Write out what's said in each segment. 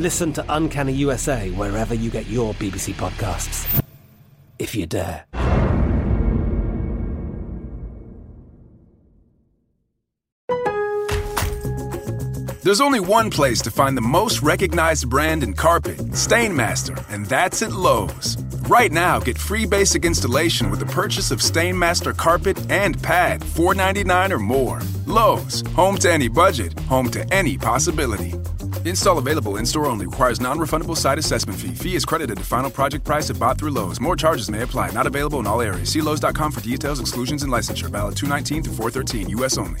Listen to Uncanny USA wherever you get your BBC podcasts. If you dare. There's only one place to find the most recognized brand in carpet, Stainmaster, and that's at Lowe's. Right now, get free basic installation with the purchase of Stainmaster carpet and pad, $4.99 or more. Lowe's, home to any budget, home to any possibility. Install available in store only requires non refundable site assessment fee. Fee is credited to final project price if bought through Lowe's. More charges may apply. Not available in all areas. See Lowe's.com for details, exclusions, and licensure. Valid 219 through 413, U.S. only.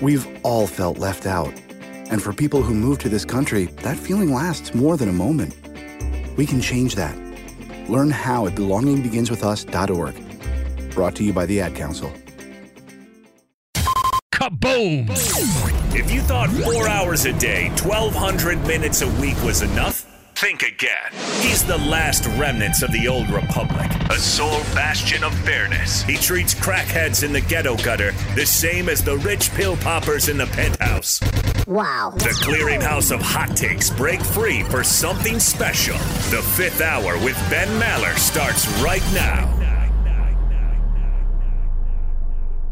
We've all felt left out. And for people who move to this country, that feeling lasts more than a moment. We can change that. Learn how at belongingbeginswithus.org. Brought to you by the Ad Council. Kaboom! If you thought four hours a day, 1,200 minutes a week was enough, think again. He's the last remnants of the old republic, a sole bastion of fairness. He treats crackheads in the ghetto gutter the same as the rich pill poppers in the penthouse. Wow. The clearinghouse of hot takes break free for something special. The fifth hour with Ben Maller starts right now.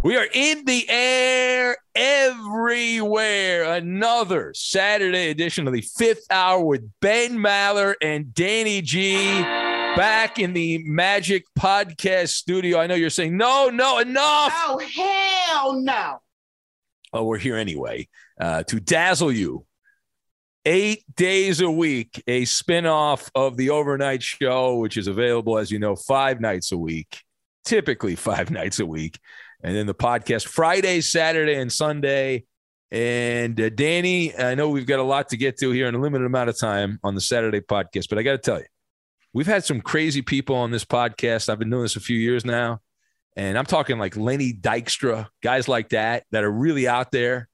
We are in the air everywhere. Another Saturday edition of the fifth hour with Ben Maller and Danny G back in the Magic Podcast studio. I know you're saying, no, no, enough. Oh, hell no. Oh, we're here anyway uh, to dazzle you. Eight days a week, a spinoff of the overnight show, which is available, as you know, five nights a week, typically five nights a week and then the podcast Friday, Saturday, and Sunday. And uh, Danny, I know we've got a lot to get to here in a limited amount of time on the Saturday podcast, but I got to tell you, we've had some crazy people on this podcast. I've been doing this a few years now, and I'm talking like Lenny Dykstra, guys like that that are really out there.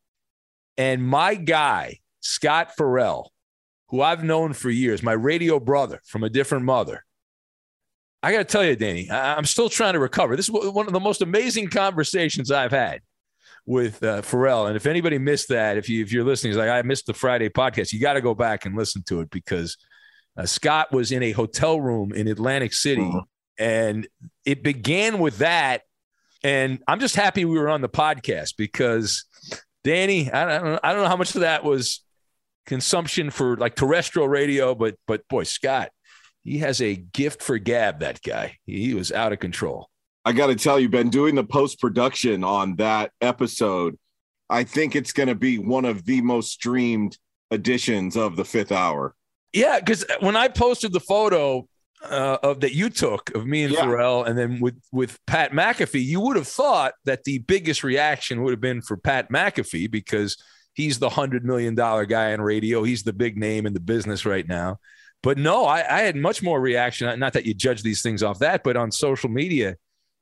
And my guy, Scott Ferrall, who I've known for years, my radio brother from a different mother. I got to tell you, Danny, I- I'm still trying to recover. This is one of the most amazing conversations I've had with uh, Ferrall. And if anybody missed that, if you if you're listening, it's like I missed the Friday podcast, you got to go back and listen to it because uh, Scott was in a hotel room in Atlantic City, Mm-hmm. and it began with that. And I'm just happy we were on the podcast because Danny, I don't, I don't know how much of that was consumption for like terrestrial radio, but but boy, Scott, he has a gift for gab. That guy, he was out of control. I got to tell you, Ben, doing the post production on that episode, I think it's going to be one of the most streamed editions of the fifth hour. Yeah, because when I posted the photo uh, of that you took of me and Yeah. Ferrall, and then with with Pat McAfee, you would have thought that the biggest reaction would have been for Pat McAfee because he's the hundred million dollar guy on radio. He's the big name in the business right now. But no, I, I had much more reaction. Not that you judge these things off that, but on social media,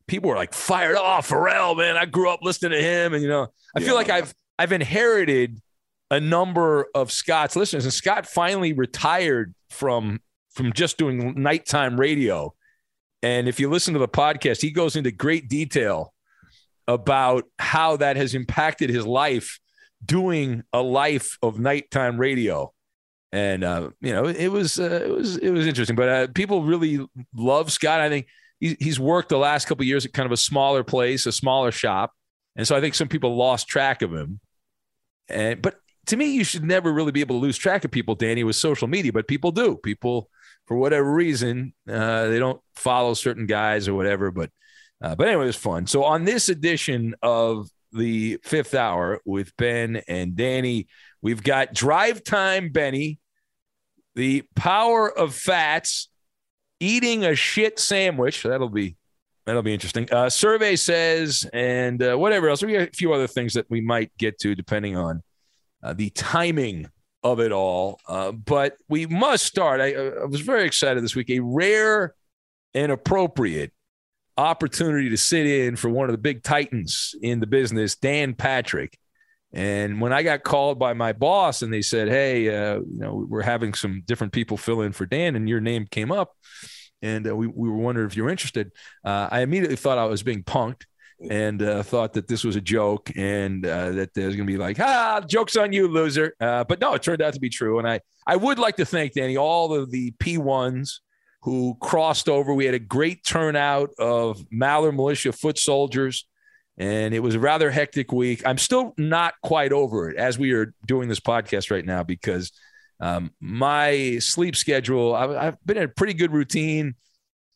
people were like fired off. Ferrall, man, I grew up listening to him, and you know, I feel like I've I've inherited a number of Scott's listeners, and Scott finally retired from from just doing nighttime radio. And if you listen to the podcast, he goes into great detail about how that has impacted his life doing a life of nighttime radio. And uh, you know, it was uh, it was it was interesting. But uh, people really love Scott. I think he, he's worked the last couple years at kind of a smaller place, a smaller shop, and so I think some people lost track of him. And but to me, you should never really be able to lose track of people, Danny, with social media. But people do. People, for whatever reason, uh, they don't follow certain guys or whatever. But uh, but anyway, it was fun. So on this edition of the Fifth Hour with Ben and Danny, we've got Drive Time Benny, the power of fats, eating a shit sandwich. That'll be that'll be interesting. Uh, survey says, and uh, whatever else. We got a few other things that we might get to depending on uh, the timing of it all. Uh, but we must start. I, I was very excited this week. A rare and appropriate opportunity to sit in for one of the big titans in the business, Dan Patrick. And when I got called by my boss and they said, "Hey, uh, you know, we're having some different people fill in for Dan, and your name came up, and uh, we we were wondering if you're interested," uh, I immediately thought I was being punked and uh, thought that this was a joke and uh, that there's going to be like, ah, joke's on you, loser. Uh, but no, it turned out to be true. And I, I would like to thank Danny, all of the P1s who crossed over. We had a great turnout of Maller Militia foot soldiers, and it was a rather hectic week. I'm still not quite over it as we are doing this podcast right now because um, my sleep schedule, I, I've been in a pretty good routine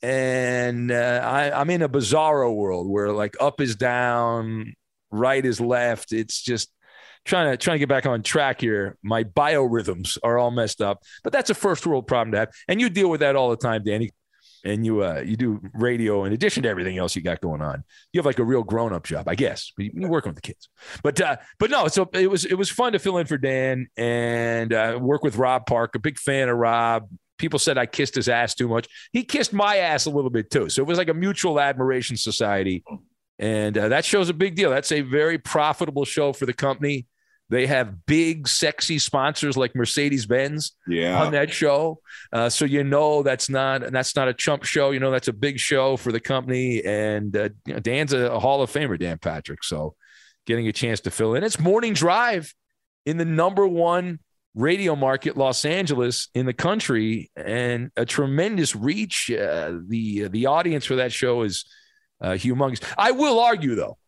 and uh, I, I'm in a bizarro world where like up is down, right is left. It's just trying to trying to get back on track here. My biorhythms are all messed up, but that's a first world problem to have, and you deal with that all the time, Danny. And you uh, you do radio in addition to everything else you got going on. You have like a real grown up job, I guess. You- working with the kids, but uh, but no. So it was it was fun to fill in for Dan and uh, work with Rob Park. A big fan of Rob people said I kissed his ass too much. He kissed my ass a little bit too. So it was like a mutual admiration society. And uh, that show's a big deal. That's a very profitable show for the company. They have big, sexy sponsors like Mercedes Benz Yeah. on that show. Uh, so you know that's not that's not a chump show. You know that's a big show for the company. And uh, Dan's a, a Hall of Famer, Dan Patrick. So getting a chance to fill in. It's morning drive in the number one radio market, Los Angeles, in the country, and a tremendous reach. Uh, the the audience for that show is uh, humongous. I will argue, though,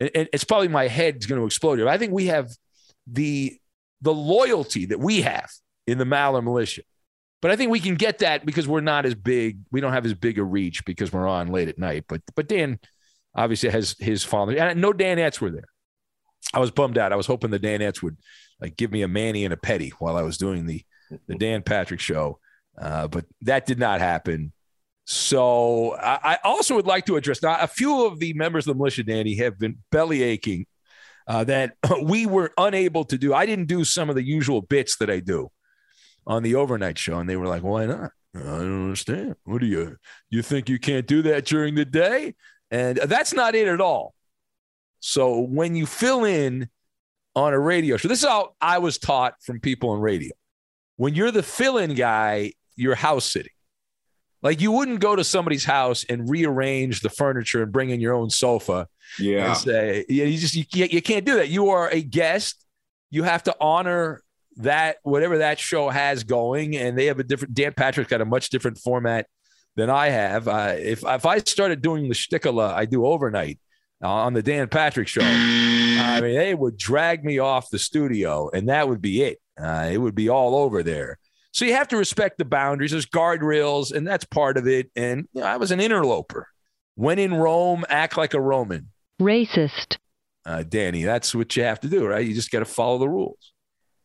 and, it's probably my head's going to explode here. I think we have the the loyalty that we have in the Maller Militia. But I think we can get that because we're not as big. We don't have as big a reach because we're on late at night. But but Dan obviously has his father. And no Danettes were there. I was bummed out. I was hoping the Danettes would like give me a Manny and a Petty while I was doing the the Dan Patrick show, uh, but that did not happen. So I, I also would like to address now a few of the members of the militia, Danny, have been belly aching uh, that we were unable to do. I didn't do some of the usual bits that I do on the overnight show, and they were like, "Why not?" I don't understand. What do you you think you can't do that during the day? And that's not it at all. So when you fill in on a radio show, this is how I was taught from people in radio. When you're the fill-in guy, you're house sitting. Like you wouldn't go to somebody's house and rearrange the furniture and bring in your own sofa. Yeah. And say, yeah, you just you can't, you can't do that. You are a guest. You have to honor that whatever that show has going, and they have a different. Dan Patrick's got a much different format than I have. Uh, if if I started doing the shtickala I do overnight, on the Dan Patrick show, I mean, they would drag me off the studio, and that would be it. Uh, it would be all over there. So you have to respect the boundaries. There's guardrails, and that's part of it. And you know, I was an interloper. When in Rome, act like a Roman. Racist. Uh, Danny, that's what you have to do, right? You just got to follow the rules.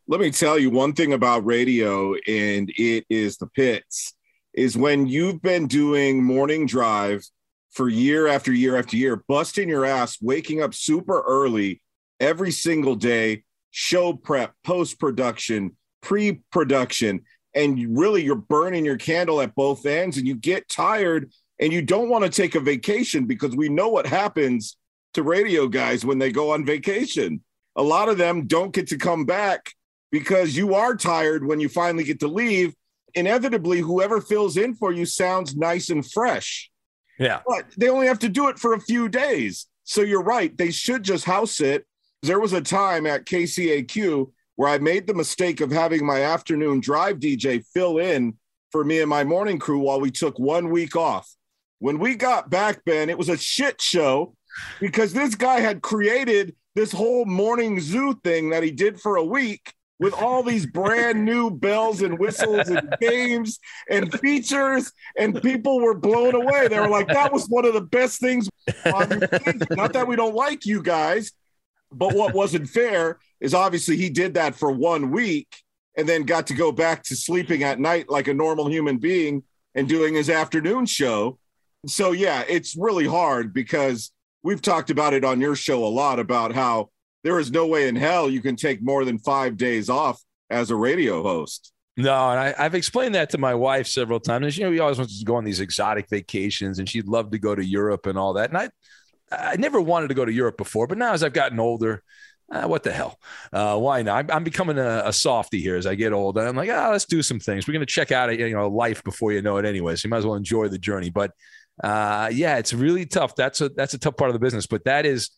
Let me tell you one thing about radio, and it is the pits, is when you've been doing morning drive for year after year after year, busting your ass, waking up super early every single day, show prep, post production, pre production, and really you're burning your candle at both ends and you get tired and you don't want to take a vacation because we know what happens to radio guys when they go on vacation. A lot of them don't get to come back because you are tired when you finally get to leave. Inevitably, whoever fills in for you sounds nice and fresh. Yeah. But they only have to do it for a few days. So you're right. They should just house it. There was a time at KCAQ where I made the mistake of having my afternoon drive DJ fill in for me and my morning crew while we took one week off. When we got back, Ben, it was a shit show because this guy had created this whole morning zoo thing that he did for a week with all these brand new bells and whistles and games and features, and people were blown away. They were like, "That was one of the best things." Not that we don't like you guys, but what wasn't fair is obviously he did that for one week and then got to go back to sleeping at night like a normal human being and doing his afternoon show. So yeah, it's really hard because we've talked about it on your show a lot about how there is no way in hell you can take more than five days off as a radio host. No, and I, have explained that to my wife several times. You know, we always want to go on these exotic vacations, and she'd love to go to Europe and all that. And I, I never wanted to go to Europe before, but now as I've gotten older, uh, what the hell? Uh, why not? I'm, I'm becoming a, a, softy here as I get older. I'm like, ah, oh, let's do some things. We're going to check out, you know, life before you know it anyway. So you might as well enjoy the journey. But uh, yeah, it's really tough. That's a that's a tough part of the business. But that is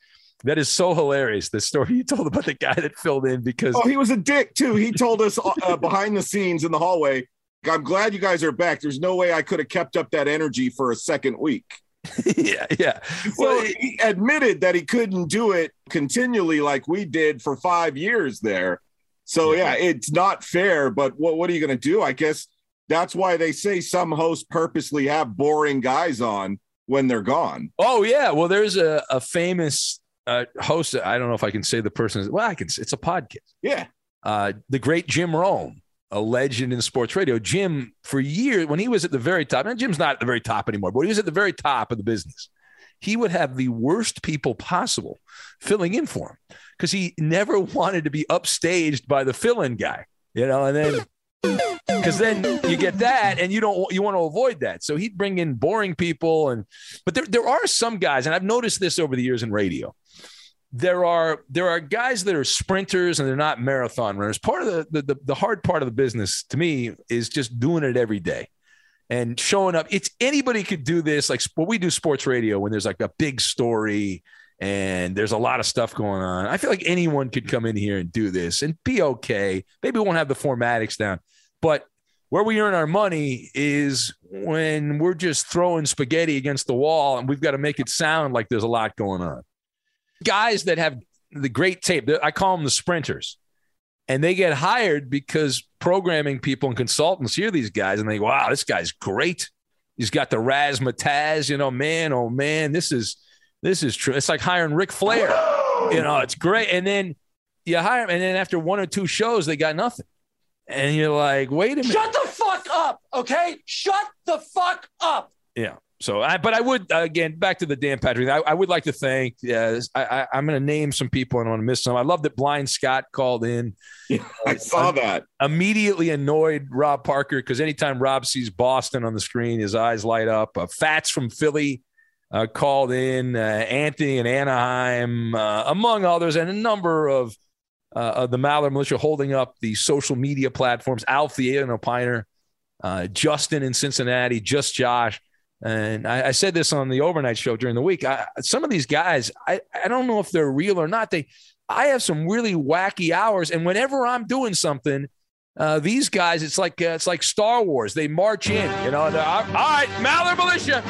that is so hilarious. The story you told about the guy that filled in because oh, he was a dick too. He told us uh, behind the scenes in the hallway. I'm glad you guys are back. There's no way I could have kept up that energy for a second week. yeah, yeah. So well, he admitted that he couldn't do it continually like we did for five years there. So yeah, yeah it's not fair. But what what are you going to do? I guess that's why they say some hosts purposely have boring guys on when they're gone. Oh yeah, well there's a, a famous uh, host. I don't know if I can say the person. Well, I can. It's a podcast. Yeah. Uh, the great Jim Rome a legend in sports radio. Jim, for years, when he was at the very top, and Jim's not at the very top anymore, but he was at the very top of the business. He would have the worst people possible filling in for him because he never wanted to be upstaged by the fill-in guy, you know. And then because then you get that and you don't you want to avoid that so he'd bring in boring people and but there, there are some guys and i've noticed this over the years in radio there are there are guys that are sprinters and they're not marathon runners. Part of the, the the, hard part of the business to me is just doing it every day and showing up. It's anybody could do this. Like what we do sports radio when there's like a big story and there's a lot of stuff going on. I feel like anyone could come in here and do this and be okay. Maybe we won't have the formatics down, but where we earn our money is when we're just throwing spaghetti against the wall and we've got to make it sound like there's a lot going on guys that have the great tape. I call them the sprinters. And they get hired because programming people and consultants hear these guys and they go, wow, this guy's great. He's got the razzmatazz, you know, man, oh man, this is this is true. It's like hiring Ric Flair. You know, it's great. And then you hire him, and then after one or two shows, they got nothing. And you're like, wait a minute. Shut the fuck up, okay? Shut the fuck up. Yeah. So, I, but I would again back to the Dan Patrick. I, I would like to thank. Uh, I, am going to name some people and I want to miss some. I love that Blind Scott called in. Yeah, I saw that. Immediately annoyed Rob Parker because anytime Rob sees Boston on the screen, his eyes light up. Uh, Fats from Philly uh, called in. Uh, Anthony in Anaheim, uh, among others, and a number of uh, of the Maller Militia holding up the social media platforms. Alfie and Opiner, Justin in Cincinnati, just Josh. And I, I, said this on the overnight show during the week. I, some of these guys, I, I don't know if they're real or not. They, I have some really wacky hours, and whenever I'm doing something, uh, these guys, it's like uh, it's like Star Wars. They march in, you know. All right, Maller Militia,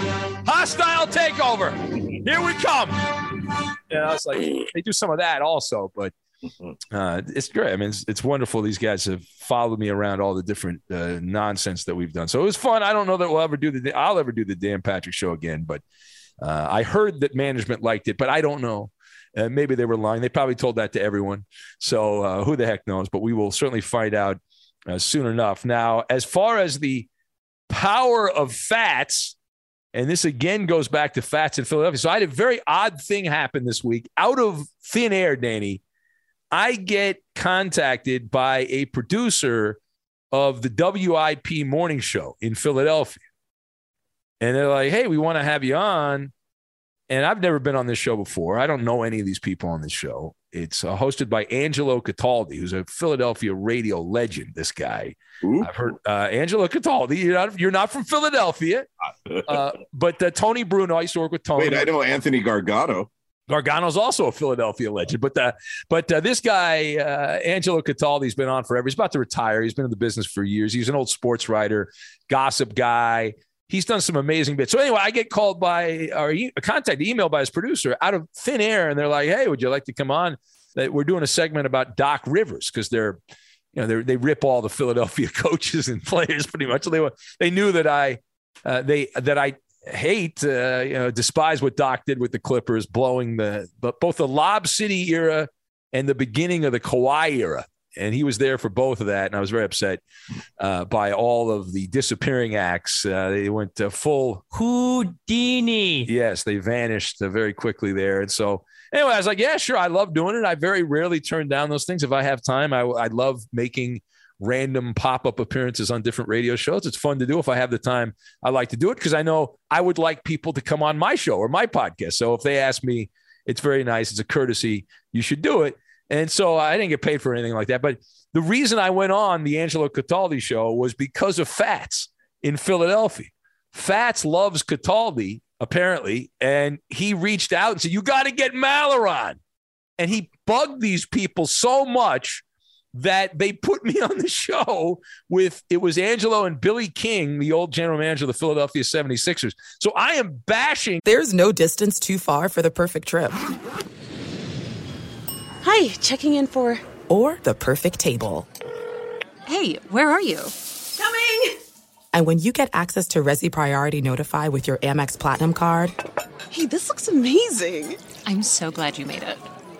hostile takeover. Here we come. Yeah, know, it's like they do some of that also, but uh, it's great. I mean, it's, it's wonderful. These guys have followed me around all the different uh, nonsense that we've done. So it was fun. I don't know that we'll ever do the. I'll ever do the Dan Patrick show again, but uh, I heard that management liked it, but I don't know. Uh, maybe they were lying. They probably told that to everyone. So uh, who the heck knows? But we will certainly find out uh, soon enough. Now, as far as the power of fats, and this again goes back to fats in Philadelphia. So I had a very odd thing happen this week out of thin air, Danny. I get contacted by a producer of the WIP morning show in Philadelphia. And they're like, hey, we want to have you on. And I've never been on this show before. I don't know any of these people on this show. It's uh, hosted by Angelo Cataldi, who's a Philadelphia radio legend. This guy, Ooh. I've heard uh, Angelo Cataldi. You're not, you're not from Philadelphia, uh, but uh, Tony Bruno. I used to work with Tony. Wait, I know Anthony Gargano. Gargano's also a Philadelphia legend, but uh, but uh, this guy uh, Angelo Cataldi's been on forever. He's about to retire. He's been in the business for years. He's an old sports writer, gossip guy. He's done some amazing bits. So anyway, I get called by or a contact email by his producer out of thin air, and they're like, "Hey, would you like to come on? We're doing a segment about Doc Rivers because they're." You know, they rip all the Philadelphia coaches and players pretty much. So they they knew that I uh, they that I hate, uh, you know, despise what Doc did with the Clippers, blowing the but both the Lob City era and the beginning of the Kawhi era. And he was there for both of that, and I was very upset uh, by all of the disappearing acts. Uh, they went uh, full Houdini. Yes, they vanished uh, very quickly there, and so anyway, I was like, yeah, sure, I love doing it. I very rarely turn down those things if I have time. I I love making random pop-up appearances on different radio shows. It's fun to do. If I have the time, I like to do it because I know I would like people to come on my show or my podcast. So if they ask me, it's very nice. It's a courtesy. You should do it. And so I didn't get paid for anything like that. But the reason I went on the Angelo Cataldi show was because of Fats in Philadelphia. Fats loves Cataldi, apparently, and he reached out and said, You got to get Maller on. And he bugged these people so much that they put me on the show with it was Angelo and Billy King, the old general manager of the Philadelphia 76ers. So I am bashing. There's no distance too far for the perfect trip. Hi, checking in for. Or the perfect table. Hey, where are you? Coming! And when you get access to Resi Priority Notify with your Amex Platinum card. Hey, this looks amazing! I'm so glad you made it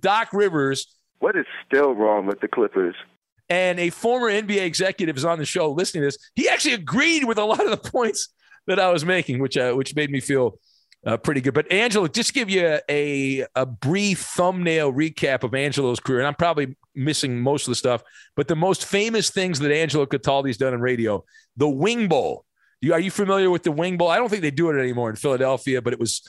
Doc Rivers. What is still wrong with the Clippers? And a former NBA executive is on the show listening to this. He actually agreed with a lot of the points that I was making, which uh, which made me feel uh, pretty good. But Angelo, just give you a, a brief thumbnail recap of Angelo's career. And I'm probably missing most of the stuff, but the most famous things that Angelo Cataldi's done in radio, the Wing Bowl. You, are you familiar with the Wing Bowl? I don't think they do it anymore in Philadelphia, but it was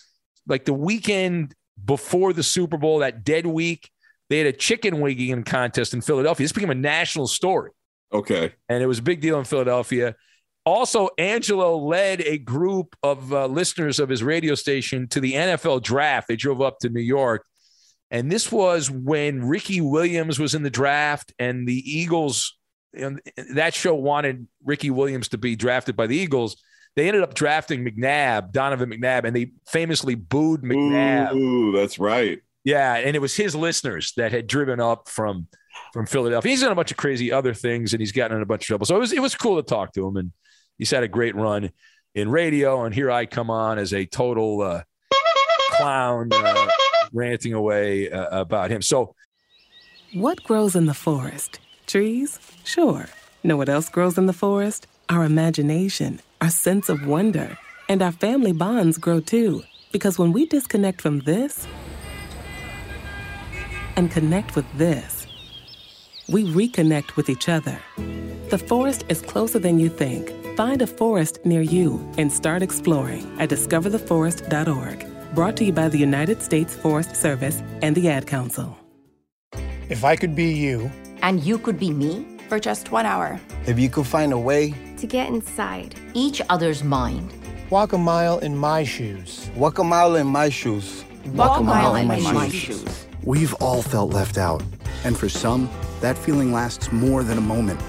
like the weekend before the Super Bowl, that dead week they had a chicken winging contest in Philadelphia. This became a national story. Okay. And it was a big deal in Philadelphia. Also, Angelo led a group of uh, listeners of his radio station to the NFL draft. They drove up to New York. And this was when Ricky Williams was in the draft and the Eagles, and that show wanted Ricky Williams to be drafted by the Eagles. They ended up drafting McNabb, Donovan McNabb, and they famously booed McNabb. Ooh, that's right. Yeah, and it was his listeners that had driven up from from Philadelphia. He's done a bunch of crazy other things, and he's gotten in a bunch of trouble. So it was it was cool to talk to him, and he's had a great run in radio. And here I come on as a total uh, clown, uh, ranting away uh, about him. So, what grows in the forest? Trees, sure. Know what else grows in the forest? Our imagination, our sense of wonder, and our family bonds grow too. Because when we disconnect from this and connect with this, we reconnect with each other. The forest is closer than you think. Find a forest near you and start exploring at discovertheforest.org. Brought to you by the United States Forest Service and the Ad Council. If I could be you, and you could be me for just one hour, if you could find a way to get inside each other's mind, walk a mile in my shoes, walk a mile in my shoes, walk, walk a mile, mile in, my, my shoes. shoes. We've all felt left out, and for some, that feeling lasts more than a moment.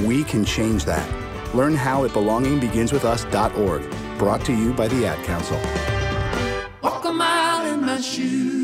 We can change that. Learn how at belongingbeginswithus.org. Brought to you by the Ad Council. Walk a mile in my shoes.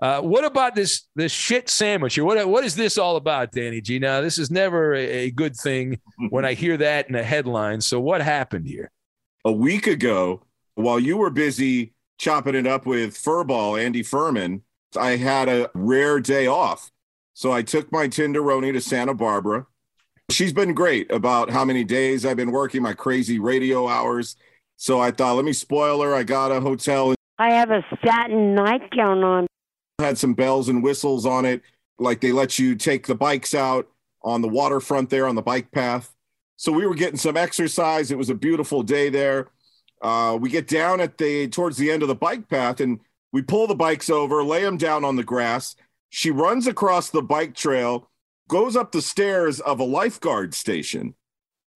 Uh, what about this this shit sandwich here? What what is this all about, Danny G? Now this is never a, a good thing when I hear that in a headline. So what happened here? A week ago, while you were busy chopping it up with Furball Andy Furman, I had a rare day off. So I took my Tinderoni to Santa Barbara. She's been great about how many days I've been working my crazy radio hours. So I thought, let me spoil her. I got a hotel. I have a satin nightgown on had some bells and whistles on it. Like they let you take the bikes out on the waterfront there on the bike path. So we were getting some exercise. It was a beautiful day there. Uh, we get down at the towards the end of the bike path and we pull the bikes over, lay them down on the grass. She runs across the bike trail, goes up the stairs of a lifeguard station.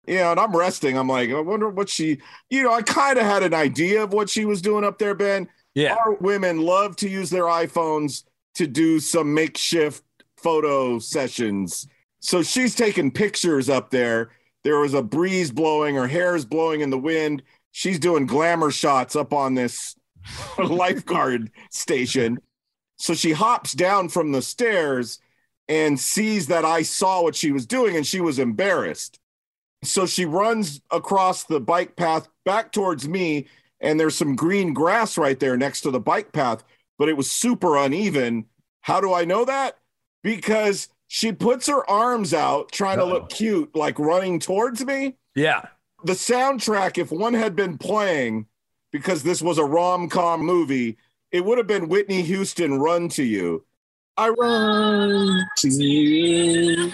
Yeah, and I'm resting. I'm like, I wonder what she, you know, I kind of had an idea of what she was doing up there, Ben. Yeah. Our women love to use their iPhones to do some makeshift photo sessions. So she's taking pictures up there. There was a breeze blowing, her hair is blowing in the wind. She's doing glamour shots up on this lifeguard station. So she hops down from the stairs and sees that I saw what she was doing and she was embarrassed. So she runs across the bike path back towards me and there's some green grass right there next to the bike path, but it was super uneven. How do I know that? Because she puts her arms out trying Uh-oh. to look cute, like running towards me. Yeah. The soundtrack, if one had been playing, because this was a rom com movie, it would have been Whitney Houston Run to You. I run to you.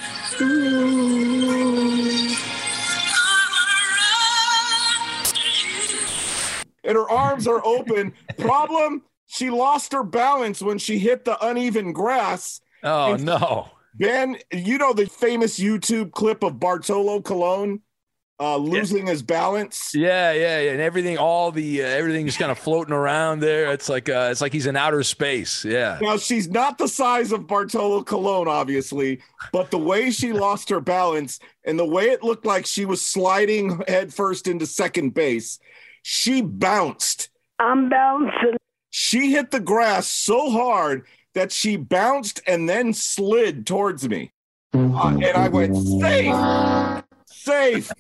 And her arms are open. Problem, she lost her balance when she hit the uneven grass. Oh no. Ben, you know the famous YouTube clip of Bartolo Colon uh, losing yeah. his balance. Yeah, yeah, yeah, and everything, all the uh, everything just kind of floating around there. It's like uh, it's like he's in outer space. Yeah. Now she's not the size of Bartolo Colon, obviously, but the way she lost her balance and the way it looked like she was sliding headfirst into second base, she bounced. I'm bouncing. She hit the grass so hard that she bounced and then slid towards me. Uh, and I went, safe, safe.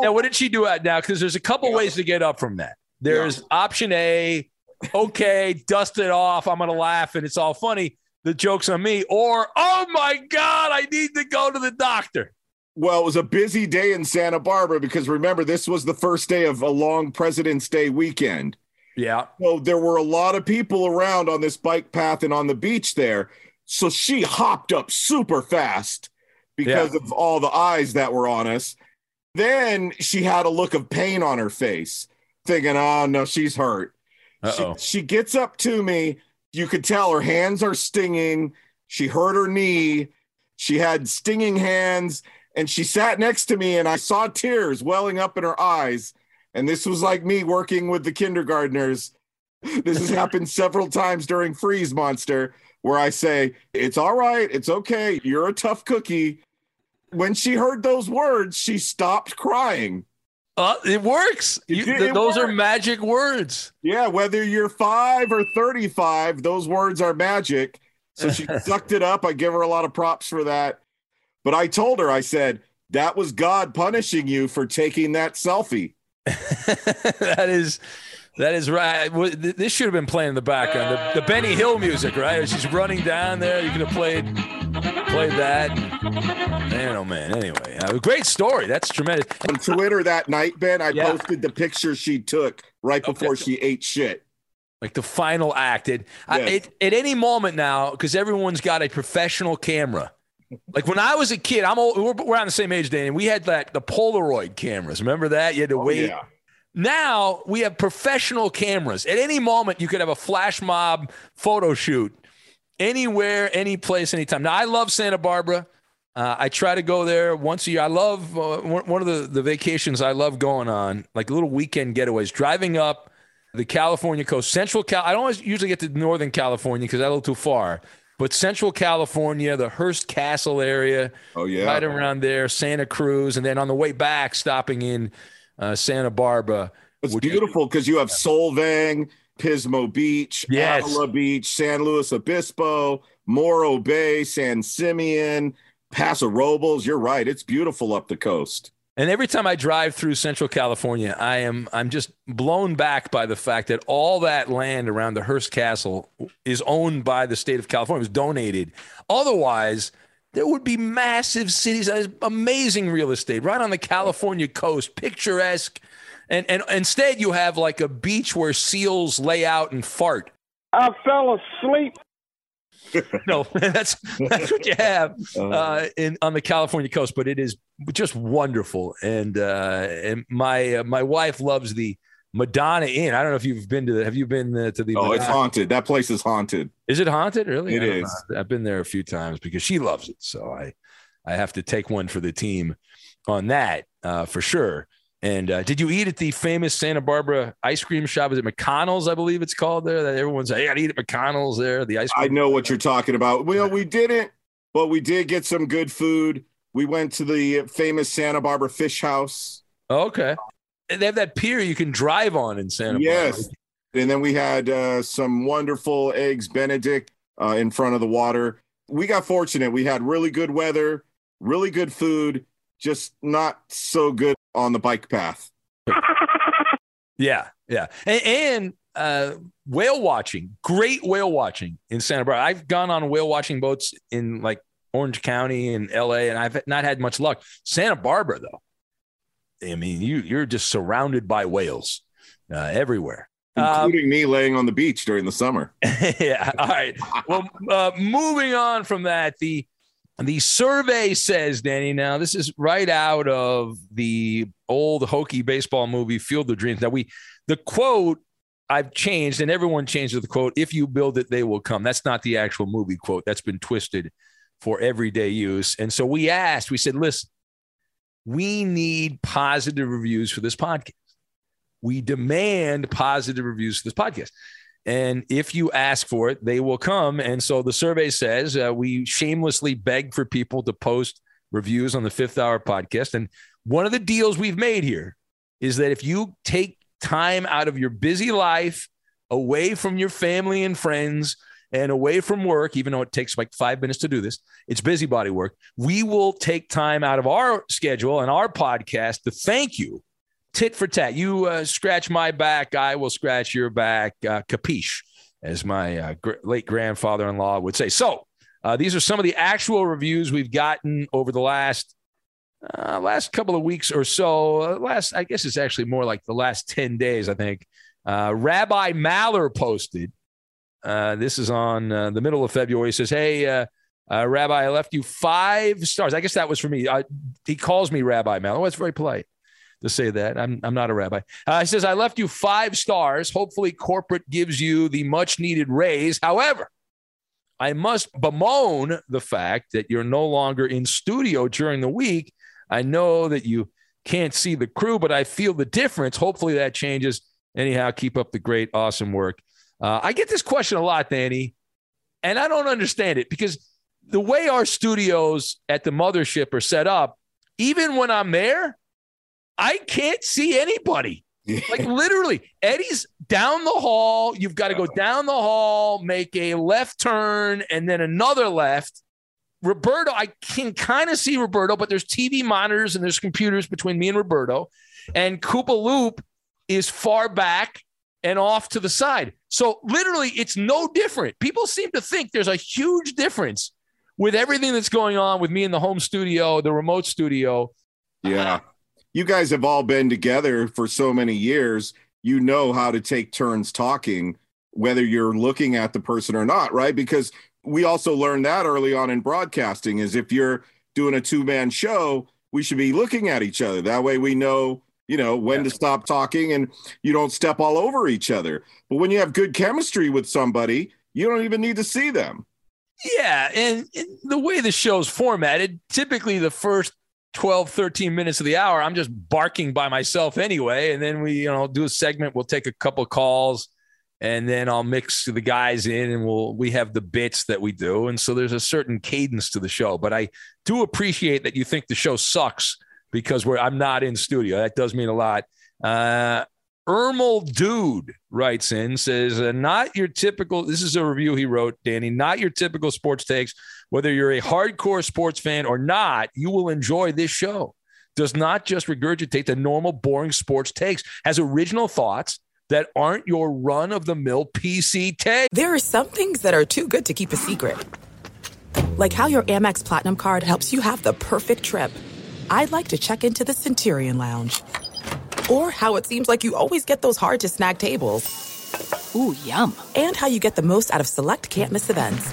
now, what did she do out now? Because there's a couple yeah. ways to get up from that. There's yeah. option A, okay, dust it off. I'm gonna laugh and it's all funny. The joke's on me. Or oh my god, I need to go to the doctor. Well, it was a busy day in Santa Barbara because remember, this was the first day of a long President's Day weekend. Yeah. So there were a lot of people around on this bike path and on the beach there. So she hopped up super fast because Yeah. of all the eyes that were on us. Then she had a look of pain on her face, thinking, oh no, she's hurt. She, she gets up to me. You could tell her hands are stinging. She hurt her knee. She had stinging hands and she sat next to me and I saw tears welling up in her eyes. And this was like me working with the kindergartners. This has happened several times during Freeze Monster, where I say, It's all right. It's okay. You're a tough cookie. When she heard those words, she stopped crying. Uh, it works. You- th- it those are magic words. Yeah, whether you're five or 35, those words are magic. So she sucked it up. I give her a lot of props for that. But I told her, I said, that was God punishing you for taking that selfie. that is that is right. This should have been playing in the background. The, the Benny Hill music, right? She's running down there, you could have played played that. Man, oh man. Anyway, uh, great story. That's tremendous. On Twitter that night, Ben, I Yeah. posted the picture she took right before she ate shit. Like the final act. It, I, it at any moment now, because everyone's got a professional camera. Like when I was a kid, I'm old, we're, we're around the same age, Danny. We had like the Polaroid cameras. Remember that? You had to wait. yeah. Now we have professional cameras. At any moment, you could have a flash mob photo shoot anywhere, any place, anytime. Now I love Santa Barbara. Uh, I try to go there once a year. I love uh, one one of the, the vacations I love going on, like little weekend getaways, driving up the California coast, Central Cal. I don't always usually get to Northern California because that's a little too far. But Central California, the Hearst Castle area, Oh, yeah. right around there, Santa Cruz, and then on the way back, stopping in uh, Santa Barbara. It's beautiful because you have Solvang, Pismo Beach, Yes. Avila Beach, San Luis Obispo, Morro Bay, San Simeon, Paso Robles. You're right. It's beautiful up the coast. And every time I drive through Central California, I am I'm just blown back by the fact that all that land around the Hearst Castle is owned by the state of California. It was donated. Otherwise, there would be massive cities, amazing real estate right on the California coast, picturesque. And and instead you have like a beach where seals lay out and fart. I fell asleep. no, that's that's what you have uh, in on the California coast. But it is just wonderful, and uh, and my uh, my wife loves the Madonna Inn. I don't know if you've been to the. Have you been uh, to the? Oh, it's haunted. That place is haunted. Is it haunted? Really? It is. I've been there a few times because she loves it. So I I have to take one for the team on that uh, for sure. And uh, did you eat at the famous Santa Barbara ice cream shop? Is it McConnell's? I believe it's called there. That everyone's like, hey, I eat at McConnell's there. The ice cream. I know what you're talking about. Well, we didn't, but we did get some good food. We went to the famous Santa Barbara Fish House. Okay. And They have that pier you can drive on in Santa Barbara. yes. Barbara. And then we had uh, some wonderful eggs Benedict uh, in front of the water. We got fortunate. We had really good weather, really good food, just not so good on the bike path. Yeah, yeah, and, and uh, whale watching, great whale watching in Santa Barbara. I've gone on whale watching boats in like Orange County and L.A., and I've not had much luck. Santa Barbara, though, I mean, you you're just surrounded by whales uh, everywhere. Um, Including me laying on the beach during the summer. yeah. All right. Well, uh, moving on from that, the the survey says, Danny. Now, this is right out of the old hokey baseball movie Field of Dreams. Now, we the quote I've changed, and everyone changes the quote. If you build it, they will come. That's not the actual movie quote. That's been twisted for everyday use. And so we asked. We said, listen, we need positive reviews for this podcast. We demand positive reviews for this podcast. And if you ask for it, they will come. And so the survey says uh, we shamelessly beg for people to post reviews on the fifth hour podcast. And one of the deals we've made here is that if you take time out of your busy life away from your family and friends and away from work, even though it takes like five minutes to do this, it's busybody work. We will take time out of our schedule and our podcast to thank you tit for tat. You uh, scratch my back, I will scratch your back. Uh, capiche, as my uh, gr- late grandfather in law would say. So, uh, these are some of the actual reviews we've gotten over the last uh, last couple of weeks or so. Uh, last, I guess it's actually more like the last 10 days, I think. Rabbi Maller posted. This is on the middle of February. He says, Hey, Rabbi, I left you five stars. I guess that was for me. he calls me Rabbi Maller. It's very polite to say that. I'm, I'm not a rabbi. he says, I left you five stars. Hopefully, corporate gives you the much needed raise. However, I must bemoan the fact that you're no longer in studio during the week I know that you can't see the crew, but I feel the difference. Hopefully that changes. Anyhow, keep up the great, awesome work. Uh, I get this question a lot, Danny, and I don't understand it because the way our studios at the mothership are set up, even when I'm there, I can't see anybody. like literally, Eddie's down the hall. You've got to go down the hall, make a left turn, and then another left. Roberto, I can kind of see Roberto, but there's TV monitors and there's computers between me and Roberto. And Koopa Loop is far back and off to the side. So literally, it's no different. People seem to think there's a huge difference with everything that's going on with me in the home studio, the remote studio. Yeah. You guys have all been together for so many years. You know how to take turns talking, whether you're looking at the person or not, right? Because we also learned that early on in broadcasting is if you're doing a two-man show we should be looking at each other that way we know you know when yeah. to stop talking and you don't step all over each other but when you have good chemistry with somebody you don't even need to see them yeah and, and the way the show's formatted typically the first 12 13 minutes of the hour i'm just barking by myself anyway. And then we you know do a segment. We'll take a couple calls and then I'll mix the guys in and we'll we have the bits that we do. And so there's a certain cadence to the show but I do appreciate that you think the show sucks because we're I'm not in studio. That does mean a lot. Uh Ermal Dude writes in, says, uh, not your typical, this is a review he wrote, Danny, not your typical sports takes. Whether you're a hardcore sports fan or not, you will enjoy this show. Does not just regurgitate the normal, boring sports takes, has original thoughts, that aren't your run of the mill PC take. There are some things that are too good to keep a secret. Like how your Amex Platinum card helps you have the perfect trip. I'd like to check into the Centurion Lounge. Or how it seems like you always get those hard to snag tables. Ooh, yum. And how you get the most out of select can't miss events.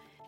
–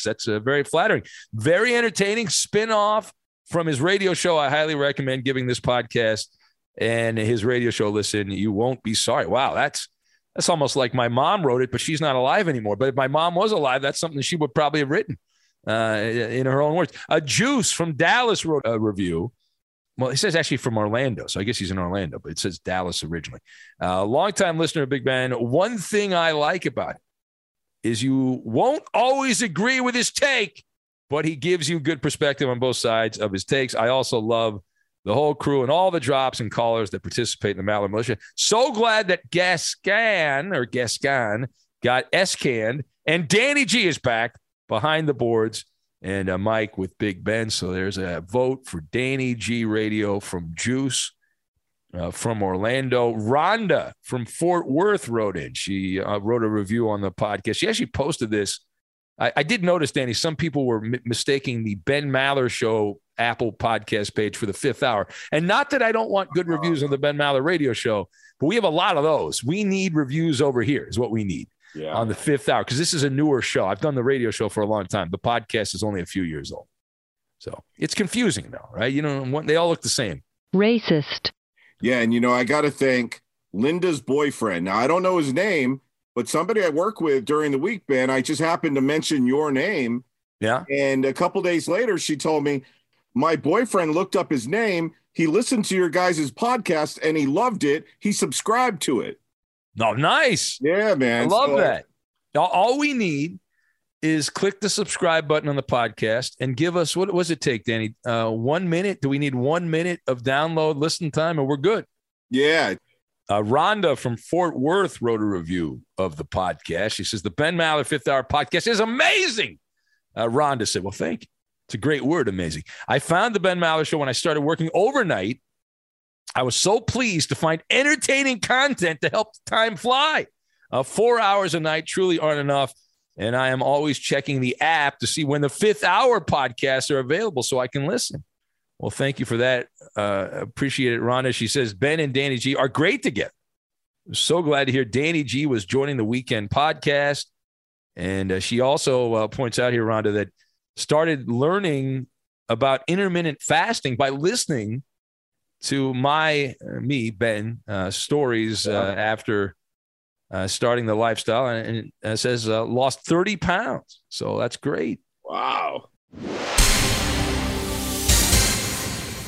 That's uh, very flattering. Very entertaining spin off from his radio show. I highly recommend giving this podcast and his radio show listen. You won't be sorry. Wow, that's that's almost like my mom wrote it, but she's not alive anymore. But if my mom was alive, that's something she would probably have written uh, in her own words. A Juice from Dallas wrote a review. well, he says actually from Orlando. So I guess he's in Orlando, but it says Dallas originally. Uh, longtime listener of Big Ben. One thing I like about it is you won't always agree with his take, but he gives you good perspective on both sides of his takes. I also love the whole crew and all the drops and callers that participate in the Maller Militia. So glad that Gascan or Gascon got S canned and Danny G is back behind the boards and uh, Mike with Big Ben. So there's a vote for Danny G Radio from Juice. Uh, from Orlando. Rhonda from Fort Worth wrote in. She uh, wrote a review on the podcast. She actually posted this. I, I did notice, Danny, some people were m- mistaking the Ben Maller Show Apple podcast page for the fifth hour. And not that I don't want good reviews on the Ben Maller radio show, but we have a lot of those. We need reviews over here, is what we need yeah. on the fifth hour, because this is a newer show. I've done the radio show for a long time. The podcast is only a few years old. So it's confusing, though, right? You know, they all look the same. Racist. Yeah, and you know, I got to thank Linda's boyfriend. Now, I don't know his name, but somebody I work with during the week, Ben, I just happened to mention your name. Yeah. And a couple days later, she told me my boyfriend looked up his name. He listened to your guys' podcast and he loved it. He subscribed to it. Oh, nice. Yeah, man. I love So- that. All- All we need is click the subscribe button on the podcast and give us what was it take, Danny? Uh, one minute? Do we need one minute of download listen time and we're good? Yeah. Uh, Rhonda from Fort Worth wrote a review of the podcast. She says the Ben Maller Fifth Hour podcast is amazing. Uh, Rhonda said, "Well, thank you. It's a great word, amazing. I found the Ben Maller Show when I started working overnight. I was so pleased to find entertaining content to help time fly. Uh, four hours a night truly aren't enough." And I am always checking the app to see when the fifth hour podcasts are available so I can listen. Well, thank you for that. Uh, appreciate it, Rhonda. She says Ben and Danny G are great together. So glad to hear Danny G was joining the weekend podcast. And uh, she also uh, points out here, Rhonda, that started learning about intermittent fasting by listening to my, uh, me, Ben, uh, stories uh, after uh, starting the lifestyle. And, and it says uh, lost 30 pounds. So that's great. Wow.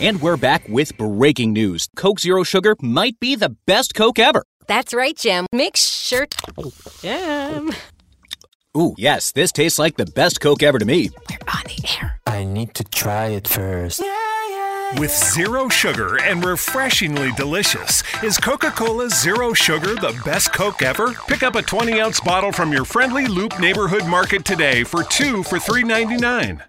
And we're back with breaking news. Coke Zero Sugar might be the best Coke ever. That's right, Jim. Make sure. Jim. Ooh, yes, this tastes like the best Coke ever to me. We're on the air. I need to try it first. With zero sugar and refreshingly delicious, is Coca Cola Zero Sugar the best Coke ever? Pick up a 20 ounce bottle from your friendly Loop neighborhood market today for two for $3.99.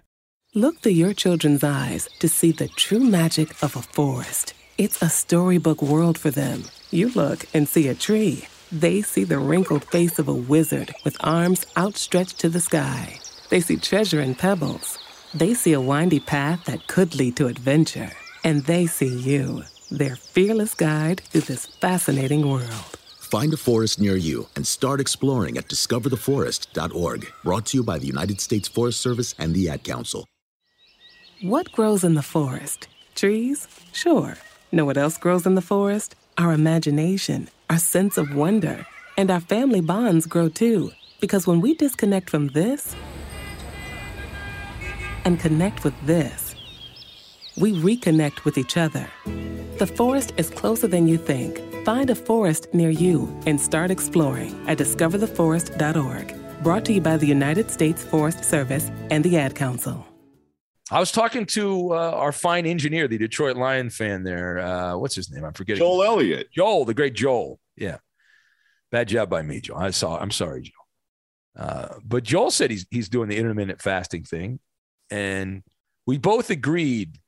Look through your children's eyes to see the true magic of a forest. It's a storybook world for them. You look and see a tree. They see the wrinkled face of a wizard with arms outstretched to the sky. They see treasure in pebbles. They see a windy path that could lead to adventure. And they see you, their fearless guide through this fascinating world. Find a forest near you and start exploring at discovertheforest.org. Brought to you by the United States Forest Service and the Ad Council. What grows in the forest? Trees? Sure. Know what else grows in the forest? Our imagination, our sense of wonder, and our family bonds grow too. Because when we disconnect from this and connect with this, we reconnect with each other. The forest is closer than you think. Find a forest near you and start exploring at discovertheforest.org. Brought to you by the United States Forest Service and the Ad Council. I was talking to uh, our fine engineer, the Detroit Lion fan there. Uh, what's his name? I'm forgetting. Joel Elliott. Joel, the great Joel. Yeah. Bad job by me, Joel. I saw. I'm sorry, Joel. Uh, but Joel said he's he's doing the intermittent fasting thing, and we both agreed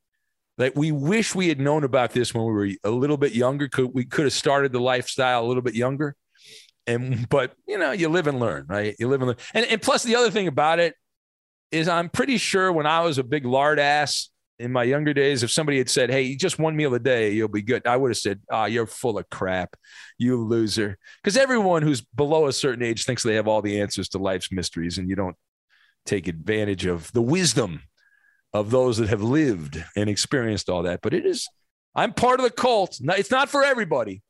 that we wish we had known about this when we were a little bit younger. Could we could have started the lifestyle a little bit younger? And but you know, you live and learn, right? You live and learn. And and plus the other thing about it is I'm pretty sure when I was a big lard ass in my younger days, if somebody had said, Hey, just one meal a day, you'll be good, I would have said, Ah, oh, you're full of crap, you loser. Because everyone who's below a certain age thinks they have all the answers to life's mysteries, and you don't take advantage of the wisdom of those that have lived and experienced all that. But it is, I'm part of the cult. It's not for everybody.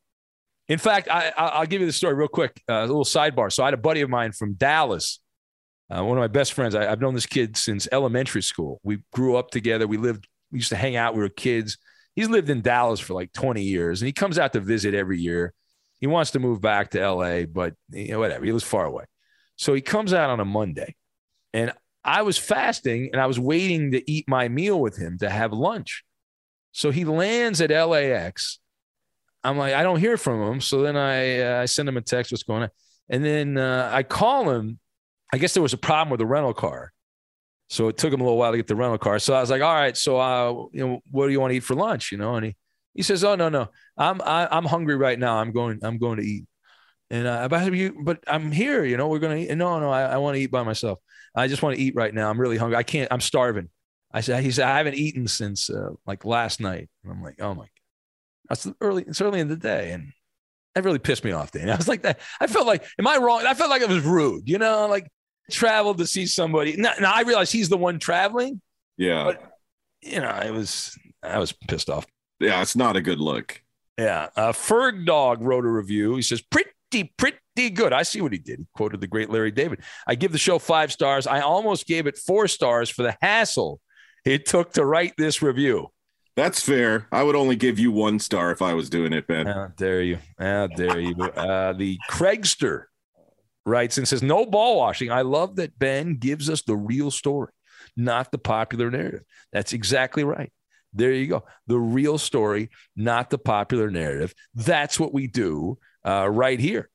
In fact, I, I'll give you the story real quick, uh, a little sidebar. So I had a buddy of mine from Dallas uh, one of my best friends. I, have known this kid since elementary school. We grew up together. We lived, we used to hang out. We were kids. he's lived in Dallas for like 20 years and he comes out to visit every year. He wants to move back to LA, but you know, whatever. He lives far away. So he comes out on a Monday. And I was fasting and I was waiting to eat my meal with him to have lunch. So he lands at LAX. I'm like, I don't hear from him. So then I, uh, I send him a text, what's going on? And then uh, I call him. I guess there was a problem with the rental car. So it took him a little while to get the rental car. So I was like, all right, so uh, you know, what do you want to eat for lunch? You know, and he he says, oh no no, I'm I, am i am hungry right now. I'm going I'm going to eat. And uh, but you, but I'm here. You know, we're gonna eat. And No no, I, I want to eat by myself. I just want to eat right now. I'm really hungry. I can't. I'm starving. I said. He said I haven't eaten since uh, like last night. And I'm like, oh my, God. that's early. It's early in the day, and that really pissed me off. Dan. I was like that. I felt like, am I wrong? I felt like it was rude. You know, like traveled to see somebody. Now, now I realize he's the one traveling. Yeah. But, you know, it was, I was pissed off. Yeah, it's not a good look. Yeah. Uh, Ferg Dog wrote a review. He says, pretty, pretty good. I see what he did. He quoted the great Larry David. I give the show five stars. I almost gave it four stars for the hassle it took to write this review. That's fair. I would only give you one star if I was doing it, Ben. How dare you? How dare you? Uh, the Craigster writes and says, No ball washing. I love that Ben gives us the real story, not the popular narrative. That's exactly right. There you go. The real story, not the popular narrative. That's what we do uh, right here.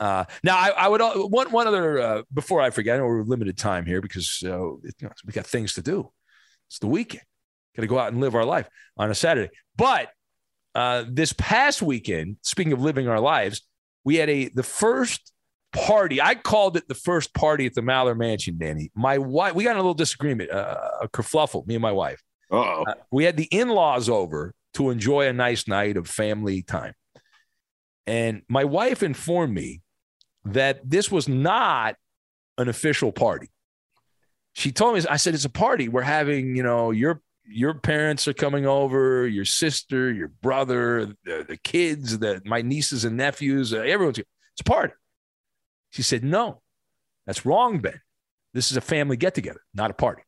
Uh, now, I, I, would one one other uh, before I forget. I know we're limited time here because uh, it, you know, we got things to do. It's the weekend. Got to go out and live our life on a Saturday. But uh, this past weekend, speaking of living our lives, we had a the first party. I called it the first party at the Maller Mansion, Danny. My wife, we got a little disagreement, uh, a kerfluffle, me and my wife. Uh, we had the in laws over to enjoy a nice night of family time. And my wife informed me that this was not an official party. She told me, I said, it's a party. We're having, you know, your your parents are coming over, your sister, your brother, the, the kids, the, my nieces and nephews, uh, everyone's. Here. It's a party. She said, No, that's wrong, Ben. This is a family get together, not a party.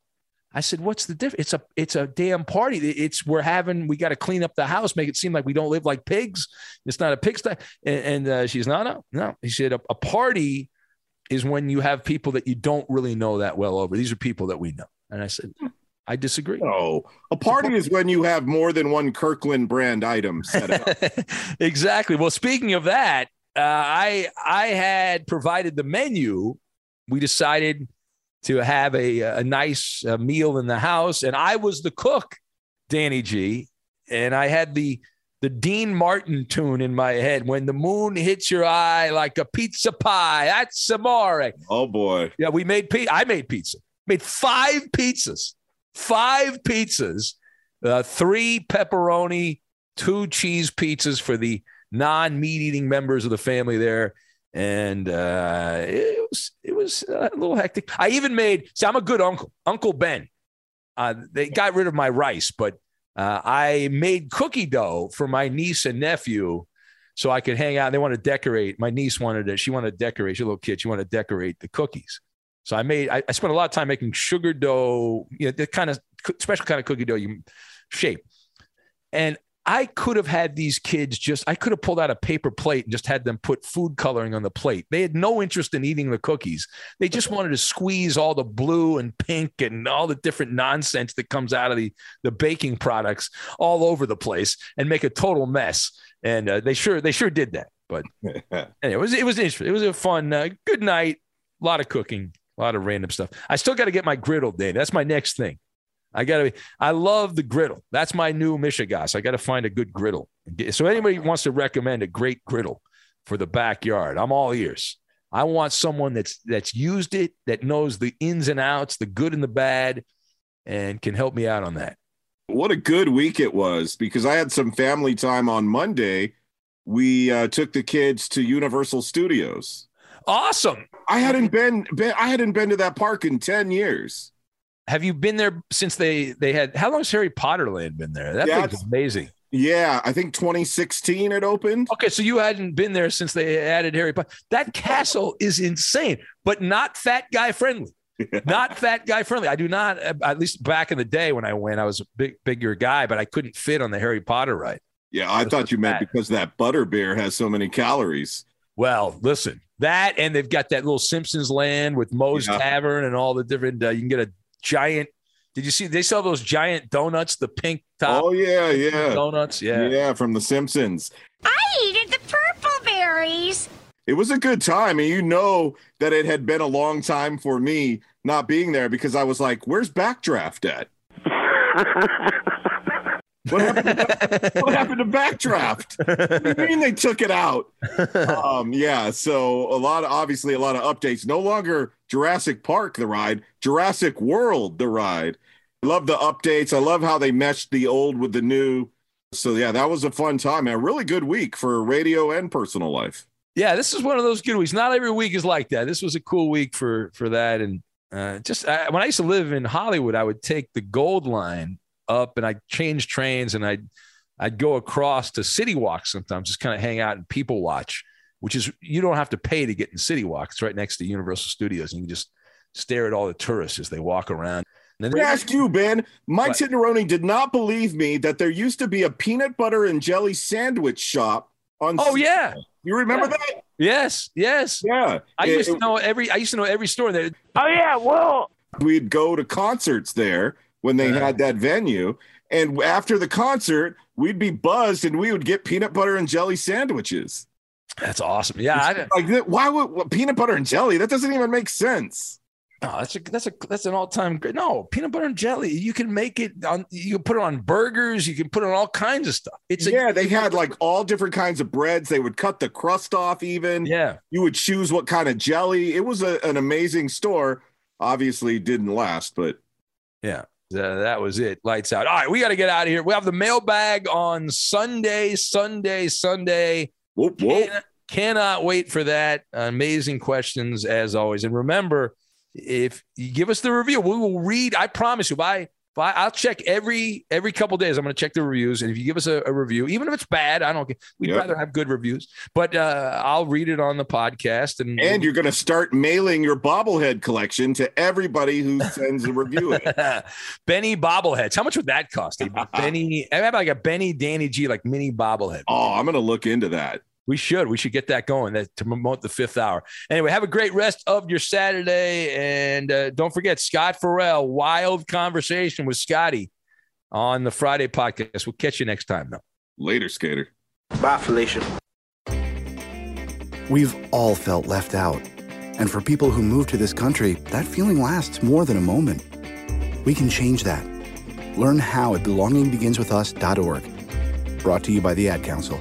I said, "What's the difference? It's a it's a damn party. It's we're having. We got to clean up the house, make it seem like we don't live like pigs. It's not a pigsty." And, and uh, she's no, no, no. He said, a, "A party is when you have people that you don't really know that well over. These are people that we know." And I said, "I disagree." No, a party is when you have more than one Kirkland brand item set up. exactly. Well, speaking of that, uh, I I had provided the menu. We decided to have a a nice uh, meal in the house, and I was the cook, Danny G, and I had the the Dean Martin tune in my head. When the moon hits your eye like a pizza pie, that's amore. Oh boy! Yeah, we made pizza. I made pizza. Made five pizzas. Five pizzas. Uh, three pepperoni, two cheese pizzas for the non-meat eating members of the family there and uh, it was it was a little hectic. I even made. See, I'm a good uncle, Uncle Ben. Uh, they got rid of my rice, but uh, I made cookie dough for my niece and nephew, so I could hang out. They want to decorate. My niece wanted it. She wanted to decorate. She's a little kid. She wanted to decorate the cookies. So I made. I, I spent a lot of time making sugar dough. You know, the kind of special kind of cookie dough you shape. And I could have had these kids just, I could have pulled out a paper plate and just had them put food coloring on the plate. They had no interest in eating the cookies. They just wanted to squeeze all the blue and pink and all the different nonsense that comes out of the, the baking products all over the place and make a total mess. And uh, they sure, they sure did that. But anyway, it was, it was interesting. It was a fun, uh, good night, a lot of cooking, a lot of random stuff. I still got to get my griddle day. That's my next thing. I got to. be, I love the griddle. That's my new Michigas. I got to find a good griddle. So anybody wants to recommend a great griddle for the backyard, I'm all ears. I want someone that's that's used it, that knows the ins and outs, the good and the bad, and can help me out on that. What a good week it was because I had some family time on Monday. We uh, took the kids to Universal Studios. Awesome. I hadn't been, been I hadn't been to that park in 10 years. Have you been there since they they had? How long has Harry Potter Land been there? That yeah, thing's amazing. Yeah, I think 2016 it opened. Okay, so you hadn't been there since they added Harry Potter. That castle is insane, but not fat guy friendly. not fat guy friendly. I do not. At least back in the day when I went, I was a big, bigger guy, but I couldn't fit on the Harry Potter ride. Yeah, I thought you meant because that butter beer has so many calories. Well, listen, that and they've got that little Simpsons land with Moe's Yeah. Tavern and all the different. Uh, you can get a giant. Did you see they sell those giant donuts, the pink top? Oh yeah, yeah. donuts. Yeah, Yeah, from The Simpsons. I hated the purple berries. It was a good time, and you know that it had been a long time for me not being there because I was like, "Where's Backdraft at?" What happened? To, what happened to Backdraft? What do you mean they took it out? Um, yeah. So a lot of obviously a lot of updates. No longer Jurassic Park the ride, Jurassic World the ride. Love the updates. I love how they meshed the old with the new. So yeah, that was a fun time. and A really good week for radio and personal life. Yeah, this is one of those good weeks. Not every week is like that. This was a cool week for for that. And uh, just I, when I used to live in Hollywood, I would take the Gold Line up and I'd change trains and I'd I'd go across to City Walk sometimes, just kind of hang out and people watch, which is you don't have to pay to get in City Walk. It's right next to Universal Studios, and you can just stare at all the tourists as they walk around. Let me ask you, Ben. Mike Tinderoni did not believe me that there used to be a peanut butter and jelly sandwich shop on. Oh yeah, you remember Yeah. that? Yes, yes. Yeah, I It- used to know every. I used to know every store there. Oh yeah, well, we'd go to concerts there when they had that venue. And after the concert, we'd be buzzed and we would get peanut butter and jelly sandwiches. That's awesome. Yeah, I, like why would peanut butter and jelly? That doesn't even make sense. No, that's a that's a that's an all time great. No, peanut butter and jelly. You can make it on. You can put it on burgers. You can put it on all kinds of stuff. It's a, yeah, they had like all different kinds of breads. They would cut the crust off. Even yeah, you would choose what kind of jelly. It was a, an amazing store. Obviously, didn't last, but yeah. Uh, that was it. Lights out. All right, we got to get out of here. We have the mailbag on Sunday, Sunday, Sunday. Whoop, whoop. Can, cannot wait for that. Amazing questions as always. And remember, if you give us the review, we will read. I promise you. By by, I'll check every every couple days. I'm going to check the reviews, and if you give us a, a review, even if it's bad, I don't. We'd Yep. rather have good reviews, but uh, I'll read it on the podcast. And and you're going to start mailing your bobblehead collection to everybody who sends a review. Benny bobbleheads. How much would that cost? Benny, I have like a Benny Danny G like mini bobblehead. Oh, I'm going to look into that. We should. We should get that going that, to promote the fifth hour. Anyway, have a great rest of your Saturday. And uh, don't forget Scott Ferrall, wild conversation with Scotty on the Friday podcast. We'll catch you next time, though. Later, skater. Bye, Felicia. We've all felt left out. And for people who move to this country, that feeling lasts more than a moment. We can change that. Learn how at belongingbeginswithus.org. Brought to you by the Ad Council.